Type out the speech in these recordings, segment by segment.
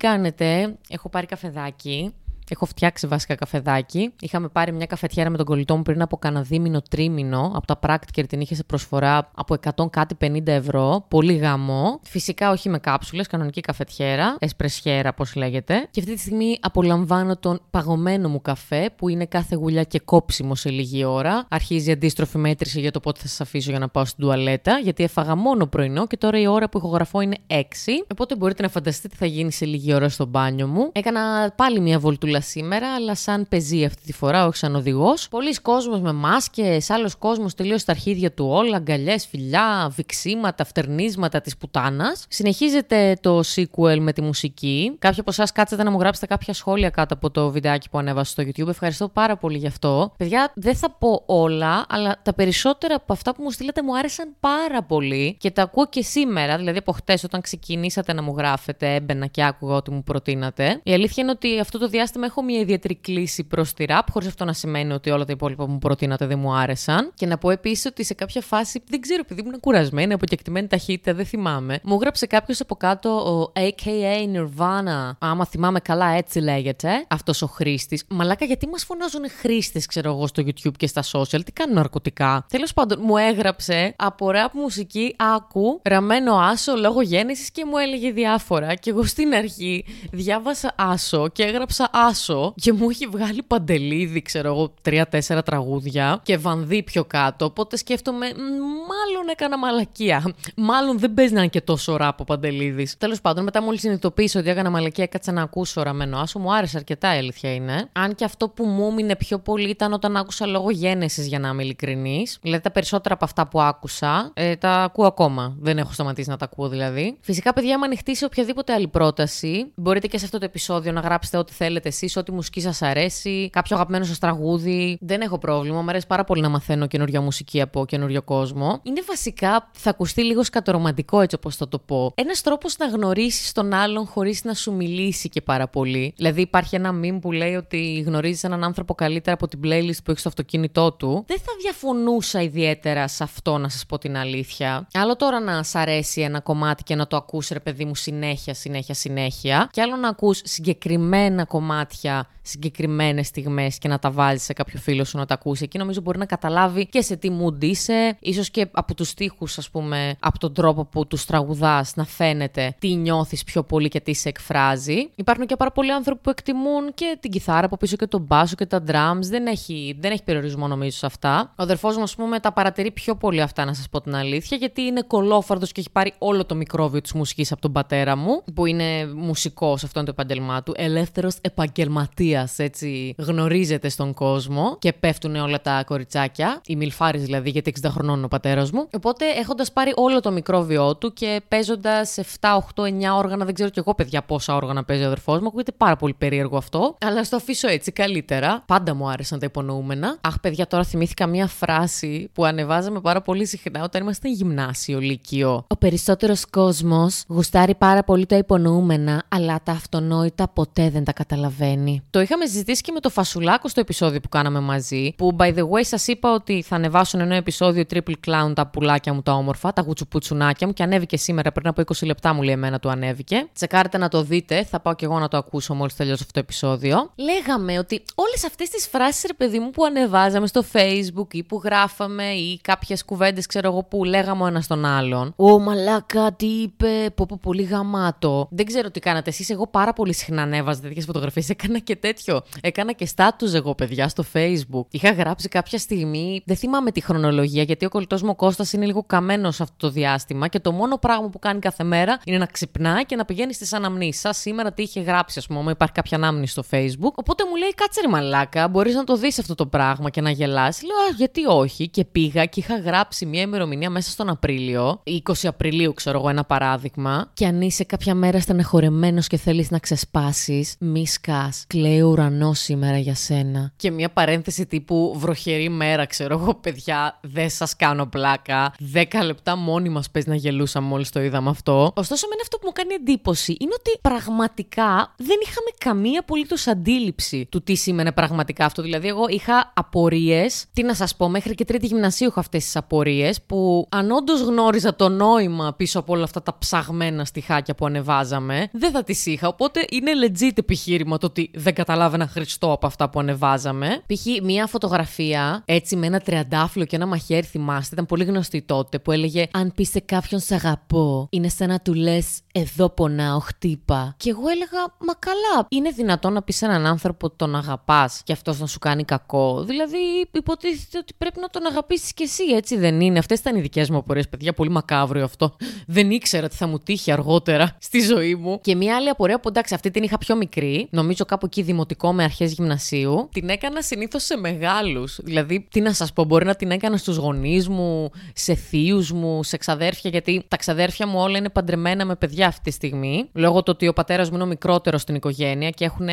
κάνετε. Έχω πάρει καφεδάκι. Έχω φτιάξει βασικά καφεδάκι. Είχαμε πάρει μια καφετιέρα με τον κολλητό μου πριν από κανένα δίμηνο τρίμηνο. Από τα Practiker την είχε σε προσφορά από 100 κάτι 50 ευρώ. Πολύ γαμό. Φυσικά όχι με κάψουλες, κανονική καφετιέρα. Εσπρεσιέρα, πώς λέγεται. Και αυτή τη στιγμή απολαμβάνω τον παγωμένο μου καφέ που είναι κάθε γουλιά και κόψιμο σε λίγη ώρα. Αρχίζει η αντίστροφη μέτρηση για το πότε θα σας αφήσω για να πάω στην τουαλέτα. Γιατί έφαγα μόνο πρωινό και τώρα η ώρα που ηχογραφώ είναι 6. Οπότε μπορείτε να φανταστείτε τι θα γίνει σε λίγη ώρα στο μπάνιο μου. Έκανα πάλι μια βολτούλα σήμερα, αλλά σαν πεζή αυτή τη φορά, όχι σαν οδηγός. Πολλοί κόσμοι με μάσκες, άλλος κόσμος τελείω στα αρχίδια του όλα, αγκαλιές, φιλιά, βυξίματα, φτερνίσματα της πουτάνας. Συνεχίζεται το sequel με τη μουσική. Κάποιοι από εσάς κάτσατε να μου γράψετε κάποια σχόλια κάτω από το βιντεάκι που ανέβασα στο YouTube. Ευχαριστώ πάρα πολύ γι' αυτό. Παιδιά, δεν θα πω όλα, αλλά τα περισσότερα από αυτά που μου στείλατε μου άρεσαν πάρα πολύ και τα ακούω και σήμερα. Δηλαδή από χτες, όταν ξεκινήσατε να μου γράφετε, έμπαινα και άκουγα ό,τι μου προτείνατε. Η αλήθεια είναι ότι αυτό το διάστημα έχω μια ιδιαίτερη κλίση προς τη ραπ, χωρίς αυτό να σημαίνει ότι όλα τα υπόλοιπα που μου προτείνατε δεν μου άρεσαν. Και να πω επίσης ότι σε κάποια φάση, δεν ξέρω, επειδή ήμουν κουρασμένη από κεκτημένη ταχύτητα, δεν θυμάμαι. Μου έγραψε κάποιος από κάτω ο AKA Nirvana. Άμα θυμάμαι καλά, έτσι λέγεται. Αυτός ο χρήστης. Μαλάκα, γιατί μας φωνάζουν χρήστες, ξέρω εγώ, στο YouTube και στα social. Τι κάνουν ναρκωτικά. Τέλος πάντων, μου έγραψε από ραπ μουσική άκου ραμμένο άσο λόγω γέννησης και μου έλεγε διάφορα. Και εγώ στην αρχή διάβασα άσο και έγραψα άσο και μου έχει βγάλει παντελίδι, ξέρω εγώ, τρία-τέσσερα τραγούδια και βανδί πιο κάτω. Οπότε σκέφτομαι, μάλλον έκανα μαλακία. Μάλλον δεν παίζει να είναι και τόσο ράπο παντελίδι. Τέλος πάντων, μετά μόλις συνειδητοποίησα ότι έκανα μαλακία, έκατσα να ακούσω ραμμένο άσο. Μου άρεσε αρκετά η αλήθεια είναι. Αν και αυτό που μου έμεινε πιο πολύ ήταν όταν άκουσα λόγω γέννηση, για να είμαι ειλικρινής. Δηλαδή τα περισσότερα από αυτά που άκουσα ε, τα ακούω ακόμα. Δεν έχω σταματήσει να τα ακούω δηλαδή. Φυσικά, παιδιά, άμα ανοιχτεί σε οποιαδήποτε άλλη πρόταση, μπορείτε και σε αυτό το επεισόδιο να γράψετε ό,τι θέλετε εσείς, ό,τι μουσική σας αρέσει, κάποιο αγαπημένο σας τραγούδι. Δεν έχω πρόβλημα. Μου αρέσει πάρα πολύ να μαθαίνω καινούργια μουσική από καινούριο κόσμο. Είναι βασικά, θα ακουστεί λίγο σκατορομαντικό έτσι όπως θα το πω. Ένας τρόπος να γνωρίσεις τον άλλον χωρίς να σου μιλήσει και πάρα πολύ. Δηλαδή, υπάρχει ένα meme που λέει ότι γνωρίζεις έναν άνθρωπο καλύτερα από την playlist που έχεις στο αυτοκίνητό του. Δεν θα διαφωνούσα ιδιαίτερα σε αυτό, να σας πω την αλήθεια. Άλλο τώρα να σ' αρέσει ένα κομμάτι και να το ακούσει, ρε παιδί μου, συνέχεια, συνέχεια, συνέχεια. Και άλλο να ακούς συγκεκριμένα κομμάτια συγκεκριμένα συγκεκριμένες στιγμές και να τα βάλεις σε κάποιο φίλο σου να τα ακούσει. Εκεί νομίζω μπορεί να καταλάβει και σε τι mood είσαι, ίσως και από τους στίχους, ας πούμε, από τον τρόπο που τους τραγουδάς να φαίνεται τι νιώθεις πιο πολύ και τι σε εκφράζει. Υπάρχουν και πάρα πολλοί άνθρωποι που εκτιμούν και την κιθάρα από πίσω και τον μπάσο και τα drums. Δεν έχει, δεν έχει περιορισμό νομίζω σε αυτά. Ο αδερφός μου, ας πούμε, τα παρατηρεί πιο πολύ αυτά, να σας πω την αλήθεια, γιατί είναι κολόφαρδος και έχει πάρει όλο το μικρόβιο της μουσικής από τον πατέρα μου, που είναι μουσικός, αυτό είναι το επαγγελμά του. Ελεύθερος επαγγελματίας, έτσι γνωρίζεται στον κόσμο και πέφτουν όλα τα κοριτσάκια, οι μιλφάρε δηλαδή, γιατί 60 χρονών είναι ο πατέρας μου. Οπότε έχοντας πάρει όλο το μικρόβιό του και παίζοντας 7, 8, 9 όργανα, δεν ξέρω κι εγώ παιδιά πόσα όργανα παίζει ο αδερφός μου, ακούγεται πάρα πολύ περίεργο αυτό, αλλά στο αφήσω έτσι καλύτερα. Πάντα μου άρεσαν τα υπονοούμενα. Αχ, παιδιά, τώρα θυμήθηκα μία φράση που ανεβάζαμε πάρα πολύ συχνά όταν ήμασταν γυμνάσιο, λύκειο. Ο περισσότερος κόσμος γουστάρει πάρα πολύ τα υπονοούμενα, αλλά τα αυτονόητα ποτέ δεν τα καταλαβαίνει. Το είχαμε συζητήσει και με το Φασουλάκο στο επεισόδιο που κάναμε μαζί. Που, by the way, σας είπα ότι θα ανεβάσουν ένα επεισόδιο Triple Clown τα πουλάκια μου τα όμορφα, τα γουτσουπούτσουνάκια μου και ανέβηκε σήμερα πριν από 20 λεπτά μου λέει εμένα του ανέβηκε. Τσεκάρετε να το δείτε, θα πάω και εγώ να το ακούσω μόλις τελειώσω αυτό το επεισόδιο. Λέγαμε ότι όλες αυτές τις φράσεις, ρε παιδί μου, που ανεβάζαμε στο Facebook ή που γράφαμε ή κάποιες κουβέντες, ξέρω εγώ, που λέγαμε ο ένας τον άλλον. Ω μαλάκα, τι είπε, πω, πω πολύ γαμάτο. Δεν ξέρω τι κάνατε εσείς. Εγώ πάρα πολύ συχνά ανέβαζα τέτοιες φωτογραφίες. Έκανα και τέτοιο. Έκανα και στάτου εγώ, παιδιά, στο Facebook. Είχα γράψει κάποια στιγμή, δεν θυμάμαι τη χρονολογία, γιατί ο κολλητός μου Κώστας είναι λίγο καμένος αυτό το διάστημα και το μόνο πράγμα που κάνει κάθε μέρα είναι να ξυπνάει και να πηγαίνει στις αναμνήσεις. Σα σήμερα τι είχε γράψει, ας πούμε, υπάρχει κάποια ανάμνηση στο Facebook. Οπότε μου λέει, κάτσε ρε μαλάκα, μπορείς να το δεις αυτό το πράγμα και να γελάσει. Λέω, Α, γιατί όχι. Και πήγα και είχα γράψει μια ημερομηνία μέσα στον Απρίλιο, 20 Απριλίου, ξέρω εγώ, ένα παράδειγμα. Και αν είσαι κάποια μέρα στενεχωρεμένο και θέλεις να ξεσπάσεις, μη σκάς Κλαίει ο ουρανό σήμερα για σένα. Και μια παρένθεση τύπου βροχερή μέρα, ξέρω εγώ, παιδιά, δεν σας κάνω πλάκα. Δέκα λεπτά μόνοι μας πες να γελούσαμε μόλις το είδαμε αυτό. Ωστόσο, με αυτό που μου κάνει εντύπωση είναι ότι πραγματικά δεν είχαμε καμία απολύτως αντίληψη του τι σήμαινε πραγματικά αυτό. Δηλαδή, εγώ είχα απορίες. Τι να σας πω, μέχρι και τρίτη γυμνασίου έχω αυτές τις απορίες που αν όντως γνώριζα το νόημα πίσω από όλα αυτά τα ψαγμένα στοιχάκια που ανεβάζαμε, δεν θα τις είχα. Οπότε είναι legit επιχείρημα το ότι δεν καταλάβαινα Χριστό από αυτά που ανεβάζαμε. Π.χ. μία φωτογραφία έτσι με ένα τριαντάφυλλο και ένα μαχαίρι, θυμάστε, ήταν πολύ γνωστή τότε που έλεγε Αν πεις σε κάποιον σ' αγαπώ, είναι σαν να του λες Εδώ πονάω, χτύπα. Και εγώ έλεγα Μα καλά, είναι δυνατόν να πεις σε έναν άνθρωπο τον αγαπάς και αυτός να σου κάνει κακό. Δηλαδή, υποτίθεται ότι πρέπει να τον αγαπήσεις κι εσύ, έτσι δεν είναι. Αυτές ήταν οι δικές μου απορίες, παιδιά. Πολύ μακάβριο αυτό. Δεν ήξερα τι θα μου τύχει αργότερα στη ζωή μου. Και μια άλλη απορία που εντάξει, αυτή την είχα πιο μικρή, νομίζω κάπου εκεί δημοτικό με αρχές γυμνασίου. Την έκανα συνήθως σε μεγάλους. Δηλαδή, τι να σας πω, μπορεί να την έκανα στους γονείς μου, σε θείους μου, σε ξαδέρφια, γιατί τα ξαδέρφια μου όλα είναι παντρεμένα με παιδιά αυτή τη στιγμή. Λόγω του ότι ο πατέρας μου είναι ο μικρότερος στην οικογένεια και έχουν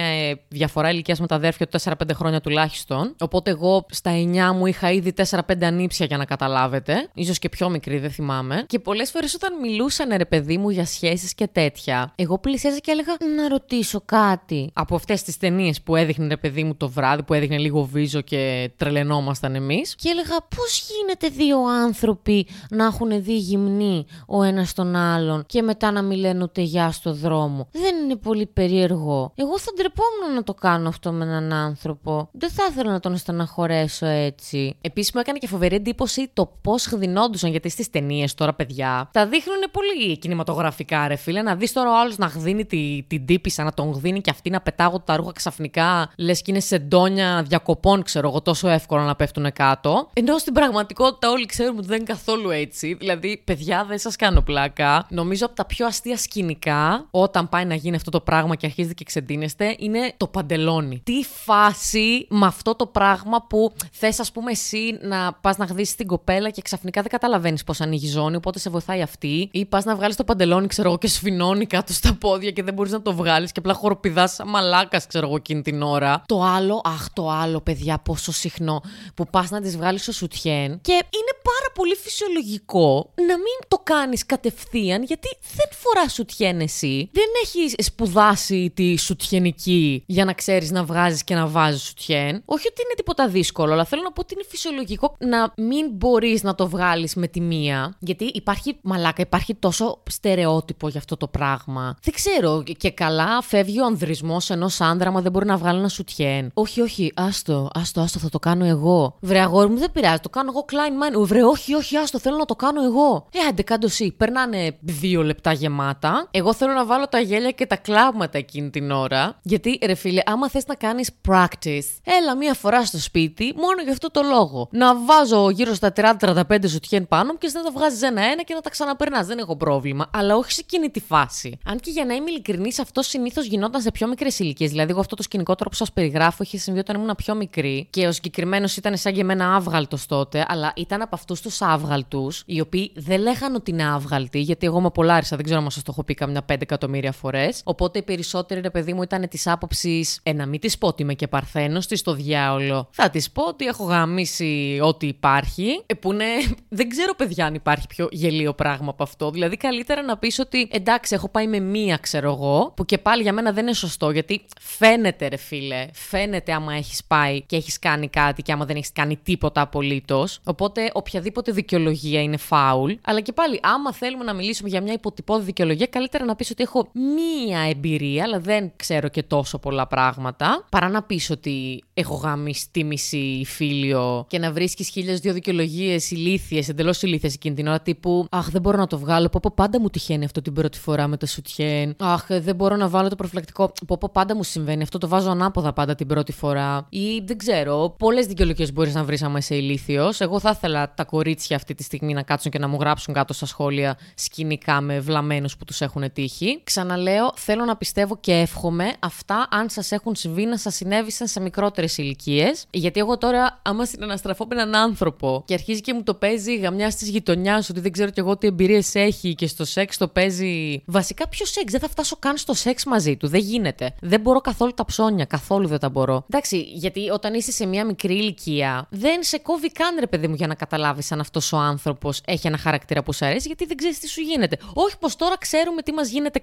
διαφορά ηλικίας με τα αδέρφια του 4-5 χρόνια τουλάχιστον. Οπότε εγώ στα 9 μου είχα ήδη 4-5 ανήψια για να καταλάβετε. σω και πιο μικρή, δεν θυμάμαι. Και πολλές φορές όταν μιλούσαν ρε παιδί μου για σχέσεις και τέτοια, εγώ πλησιάζα και έλεγα να ρωτήσω κάτι. Από αυτές τις ταινίες που έδειχνε ρε παιδί μου το βράδυ, που έδειχνε λίγο βίζο και τρελαινόμασταν εμείς. Και έλεγα πώς γίνεται δύο άνθρωποι να έχουν δει γυμνή ο ένας τον άλλον και μετά να μην λένε ούτε γεια στο δρόμο; Δεν είναι πολύ περίεργο. Εγώ θα ντρεπόμουν να το κάνω αυτό με έναν άνθρωπο. Δεν θα ήθελα να τον στεναχωρέσω έτσι. Επίσης μου έκανε και φοβερή εντύπωση το πώς γδινόντουσαν γιατί στις ταινίες τώρα, παιδιά, τα δείχνουν πολύ κινηματογραφικά, ρε φίλε. Να δεις τώρα ο άλλος να γδίνει τη, την τύπησα, να τον γδίνει και αυτή να πετάγω τα ρούχα ξαφνικά, λες και είναι σε ντόνια διακοπών, ξέρω εγώ, τόσο εύκολο να πέφτουν κάτω. Ενώ στην πραγματικότητα όλοι ξέρουμε ότι δεν είναι καθόλου έτσι. Δηλαδή, παιδιά, δεν σας κάνω πλάκα. Νομίζω από τα πιο αστεία σκηνικά, όταν πάει να γίνει αυτό το πράγμα και αρχίζετε και ξεντίνεστε, είναι το παντελόνι. Τι φάση με αυτό το πράγμα που θες, ας πούμε, εσύ να πας να γδίσεις την κοπέλα και ξαφνικά δεν καταλαβαίνεις πώς ανοίγει ζώνη, οπότε σε βοηθάει αυτή. Ή πας να βγάλεις το παντελόνι, ξέρω εγώ, και σφινώνει κάτω στα πόδια και δεν μπορείς να το βγάλεις και απλά χοροπηδάς σαν μαλάκας, ξέρω εγώ, εκείνη την ώρα. Το άλλο, αχ, το άλλο, παιδιά, πόσο συχνό που πας να τη βγάλεις στο σουτιέν και είναι πάρα πολύ φυσιολογικό να μην το κάνεις κατευθείαν γιατί δεν φοράς σουτιέν εσύ. Δεν έχεις σπουδάσει τη σουτιενική για να ξέρεις να βγάζεις και να βάζεις σουτιέν. Όχι ότι είναι τίποτα δύσκολο, αλλά θέλω να πω ότι είναι φυσιολογικό να μην μπορείς να το βγάλεις με τη μία. Γιατί υπάρχει, μαλάκα, υπάρχει τόσο στερεότυπο για αυτό το πράγμα. Δεν ξέρω. Και καλά φεύγει ο ανδρισμός ενός άντρα, μα δεν μπορεί να βγάλει ένα σουτιέν. Όχι, όχι, άστο, άστο, άστο, θα το κάνω εγώ. Βρε, αγόρι μου, δεν πειράζει, το κάνω εγώ Klein Βρε, όχι, όχι, άστο, θέλω να το κάνω εγώ. Ε, άντε, κάντο εσύ. Περνάνε δύο λεπτά γεμάτα. Εγώ θέλω να βάλω τα γέλια και τα κλάματα εκείνη την ώρα. Γιατί, ρε φίλε, άμα θες να κάνεις practice, έλα μία φορά στο σπίτι, μόνο για αυτό το λόγο. Να βάζω γύρω στα 30-35 σουτιέν πάνω μου και να τα βγάζεις ένα-ένα και να τα ξαναπερνάς. Δεν έχω πρόβλημα. Αλλά όχι σε εκείνη τη φάση. Αν και για να είμαι ειλικρινής, αυτό συνήθως γινόταν σε πιο μικρές ηλικίες. Δηλαδή, εγώ αυτό το σκηνικό τώρα που σας περιγράφω είχε συμβεί όταν ήμουν πιο μικρή και ο συγκεκριμένος ήταν σαν και εμένα άβγαλτος τότε, αλλά ήταν από αυτούς τους άβγαλτους, οι οποίοι δεν λέγανε ότι είναι άβγαλτοι, γιατί εγώ με πολλάρισα, δεν ξέρω αν σας το έχω πει καμιά 5 εκατομμύρια φορές. Οπότε οι περισσότεροι, ρε παιδί μου, ήταν της άποψης, ε, να μην τη πω ότι είμαι και παρθένος, τη στο διάολο. Θα τη πω ότι έχω γαμίσει ό,τι υπάρχει, ε, που είναι. Δεν ξέρω, παιδιά, αν υπάρχει πιο γελίο πράγμα από αυτό. Δηλαδή, καλύτερα να πεις ότι εντάξει, έχω πάει με μία, ξέρω εγώ, που και πάλι για μένα δεν είναι σωστό, γιατί φαίνεται, ρε φίλε, φαίνεται άμα έχεις πάει και έχεις κάνει κάτι και άμα δεν έχεις κάνει τίποτα απολύτως. Οπότε, οποιαδήποτε δικαιολογία είναι φάουλ. Αλλά και πάλι, άμα θέλουμε να μιλήσουμε για μια υποτυπώδη δικαιολογία, καλύτερα να πεις ότι έχω μία εμπειρία, αλλά δεν ξέρω και τόσο πολλά πράγματα, παρά να πεις ότι έχω γάμει τη μισή φίλιο και να βρίσκεις χίλιες δύο δικαιολογίες ηλίθιες, εντελώς ηλίθιες εκείνη την ώρα, τύπου Αχ, δεν μπορώ να το βγάλω. Πω, πω πάντα μου τυχαίνει αυτό την πρώτη φορά με το σουτιέν. Αχ, δεν μπορώ να βάλω το προφυλακτικό. Πω, πω πάντα μου συμβαίνει. Αυτό το βάζω ανάποδα πάντα την πρώτη φορά. Ή δεν ξέρω. Πολλές δικαιολογίες μπορείς να βρεις άμα είσαι ηλίθιος. Εγώ θα ήθελα τα κορίτσια αυτή τη στιγμή να κάτσουν και να μου γράψουν κάτω στα σχόλια σκηνικά με βλαμμένους που τους έχουν τύχει. Ξαναλέω, θέλω να πιστεύω και εύχομαι αυτά, αν σας έχουν συμβεί, να σας συνέβησαν σε μικρότερες ηλικίες. Γιατί εγώ τώρα, άμα συναναστραφώ με έναν άνθρωπο και αρχίζει και μου το παίζει γαμιά τη γειτονιάς, ότι δεν ξέρω κι εγώ τι εμπειρίες έχει και στο σεξ το παίζει. Βασικά, ποιο σεξ, δεν θα φτάσω καν στο σεξ μαζί του. Δεν γίνεται. Δεν μπορώ καθόλου τα ψώνια. Καθόλου δεν τα μπορώ. Εντάξει, γιατί όταν είσαι σε μια μικρή ηλικία, δεν σε κόβει καν ρε παιδί μου για να καταλάβεις αν αυτός ο άνθρωπος έχει ένα χαρακτήρα που σου αρέσει, γιατί δεν ξέρεις τι σου γίνεται. Όχι πως τώρα ξέρουμε τι μας γίνεται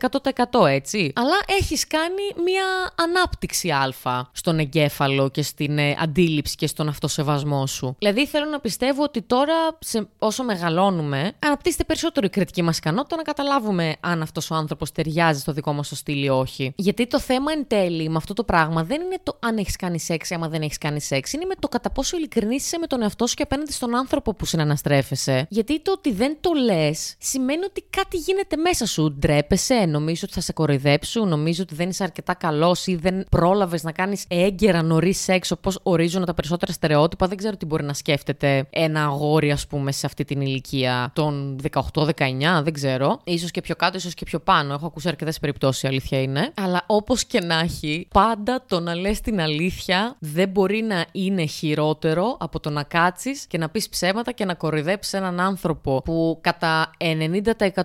100% έτσι. Αλλά έχεις κάνει μια ανάπτυξη α στον εγκέφαλο και στην ε, αντίληψη και στον αυτοσεβασμό σου. Δηλαδή θέλω να πιστεύω ότι τώρα σε, όσο μεγαλώνουμε, αναπτύσσεται περισσότερο η κριτική μας ικανότητα να καταλάβουμε αν αυτός ο άνθρωπος ταιριάζει στο δικό μας το στυλ ή όχι. Γιατί το θέμα εν τέλει με αυτό το πράγμα δεν είναι το αν έχεις κάνει σεξ ή άμα δεν έχεις κάνει σεξ. Είναι με το κατά πόσο ειλικρινής είσαι με τον εαυτό σου και απέναντι στον άνθρωπο που συναναστρέφεσαι. Γιατί το ότι δεν το λες σημαίνει ότι κάτι γίνεται μέσα σου. Ντρέπεσαι, νομίζω ότι θα σε κοροϊδέψουν, νομίζω ότι δεν είσαι αρκετά καλός ή δεν πρόλαβες να κάνεις έγκαιρα νωρίς σεξ όπως ορίζουν τα περισσότερα στερεότυπα. Δεν ξέρω τι μπορεί να σκέφτεται ένα αγόρι, ας πούμε, σε αυτή την ηλικία των 18-19, δεν ξέρω. σω και πιο κάτω, ίσως και πιο πάνω. Έχω ακούσει αρκετές περιπτώσεις, αλήθεια είναι. Αλλά όπως και να έχει, πάντα το να λες την αλήθεια δεν μπορεί να είναι χειρότερο από το να κάτσεις και να πεις ψέματα και να κοροϊδέψεις έναν άνθρωπο που κατά 90%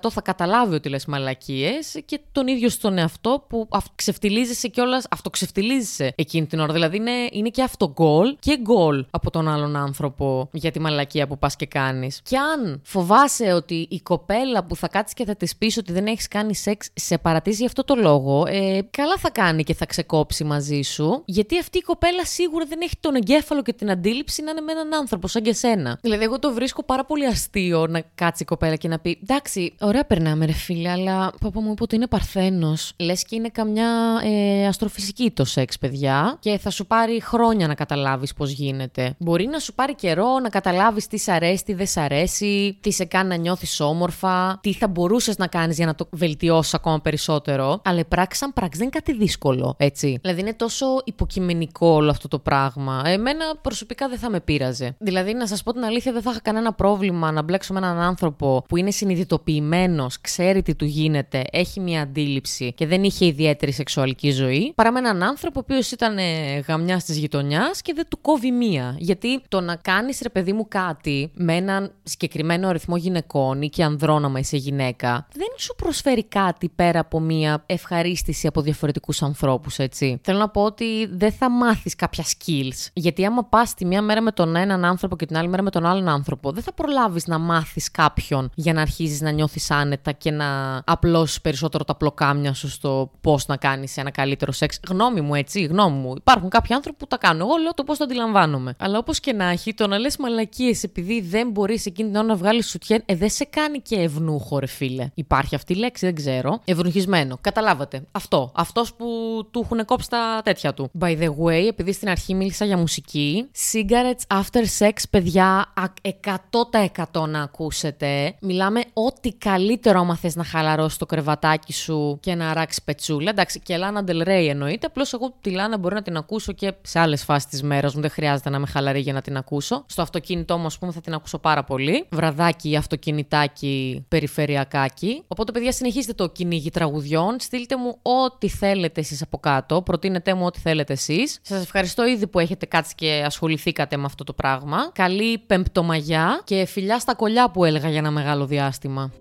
θα καταλάβει ότι λες μαλακίες και τον ίδιο στον εαυτό που ξεφτιλίζεσαι κιόλας, αυτοξεφτιλίζεσαι εκείνη την ώρα. Δηλαδή είναι, είναι και αυτό γκολ και γκολ από τον άλλον άνθρωπο για τη μαλακία που πας και κάνεις. Και αν φοβάσαι ότι η κοπέλα που θα κάτσεις και θα της πεις ότι δεν έχεις κάνει σεξ σε παρατήσει για αυτό το λόγο, ε, καλά θα κάνει και θα ξεκόψει μαζί σου, γιατί αυτή η κοπέλα σίγουρα δεν έχει τον εγκέφαλο και την αντίληψη να είναι με έναν άνθρωπο σαν και σένα. Δηλαδή, εγώ το βρίσκω πάρα πολύ αστείο να κάτσει η κοπέλα και να πει Εντάξει, ωραία περνάμε, ρε φίλε, αλλά παπά μου είπε ότι είναι παρθένος. Λες και είναι καμιά ε, αστροφυσική το σεξ, παιδιά, και θα σου πάρει χρόνια να καταλάβεις πώς γίνεται. Μπορεί να σου πάρει καιρό να καταλάβεις τι σ' αρέσει, τι δεν σ' αρέσει, τι σε κάνει να νιώθεις όμορφα, τι θα μπορούσες να κάνεις για να το βελτιώσεις ακόμα περισσότερο. Αλλά πράξη σαν πράξη δεν είναι κάτι δύσκολο, έτσι. Δηλαδή είναι τόσο υποκειμενικό όλο αυτό το πράγμα. Εμένα προσωπικά δεν θα με πείραζε. Δηλαδή, να σας πω την αλήθεια, δεν θα είχα κανένα πρόβλημα να μπλέξω με έναν άνθρωπο που είναι συνειδητοποιημένος, ξέρει τι του γίνεται, έχει μια αντίληψη και δεν είχε ιδιαίτερη σεξουαλική ζωή, παρά με έναν άνθρωπο ο οποίος ήταν ε, γαμιάς της γειτονιάς και δεν του κόβει μία. Γιατί το να κάνεις ρε παιδί μου κάτι με έναν συγκεκριμένο αριθμό γυναικών ή και ανδρών, είσαι γυναίκα, δεν σου προσφέρει κάτι πέρα από μία ευχαρίστηση από διαφορετικούς ανθρώπους, έτσι. Θέλω να πω ότι δεν θα μάθεις κάποια skills. Γιατί άμα πας τη μία μέρα με τον έναν άνθρωπο και την άλλη μέρα με τον άλλον άνθρωπο, δεν θα προλάβεις να μάθεις κάποιον για να αρχίζεις να νιώθεις άνετα και να απλώσεις περισσότερο τα πλοκάμια σου στο πώς να κάνεις ένα καλύτερο σεξ. Γνώμη μου, έτσι, γνώμη μου. Υπάρχουν κάποιοι άνθρωποι που τα κάνουν. Εγώ λέω το πώς το αντιλαμβάνομαι. Αλλά όπως και να έχει, το να λες μαλακίες επειδή δεν μπορείς εκείνη την ώρα να βγάλεις σουτιέν, ε, δεν σε κάνει και ευνούχο, ρε φίλε. Υπάρχει αυτή η λέξη, δεν ξέρω. Ευνουχισμένο. Καταλάβατε. Αυτό. Αυτός που του έχουν κόψει τα τέτοια του. By the way, επειδή στην αρχή μίλησα για μουσική, cigarettes after sex, παιδιά, 100% να ακούσετε. Μιλάμε ό,τι καλύτερο άμα θες να χαλαρώσεις το κρεβατάκι σου και να αράξει πετσούλα. Εντάξει, και Λάνα Del Rey εννοείται. Απλώς εγώ τη Λάνα μπορεί να την ακούσω και σε άλλες φάσεις της μέρας μου. Δεν χρειάζεται να με χαλαρεί για να την ακούσω. Στο αυτοκίνητό μου, ας πούμε, θα την ακούσω πάρα πολύ. Βραδάκι, αυτοκινητάκι, περιφερειακάκι. Οπότε, παιδιά, συνεχίστε το κυνήγι τραγουδιών. Στείλτε μου ό,τι θέλετε εσείς από κάτω. Προτείνετε μου ό,τι θέλετε εσείς. Σας ευχαριστώ ήδη που έχετε κάτσει και ασχοληθήκατε με αυτό το πράγμα. Καλή πεμπτομαγιά και φιλιά στα κολλιά που έλεγα για ένα μεγάλο διάστημα.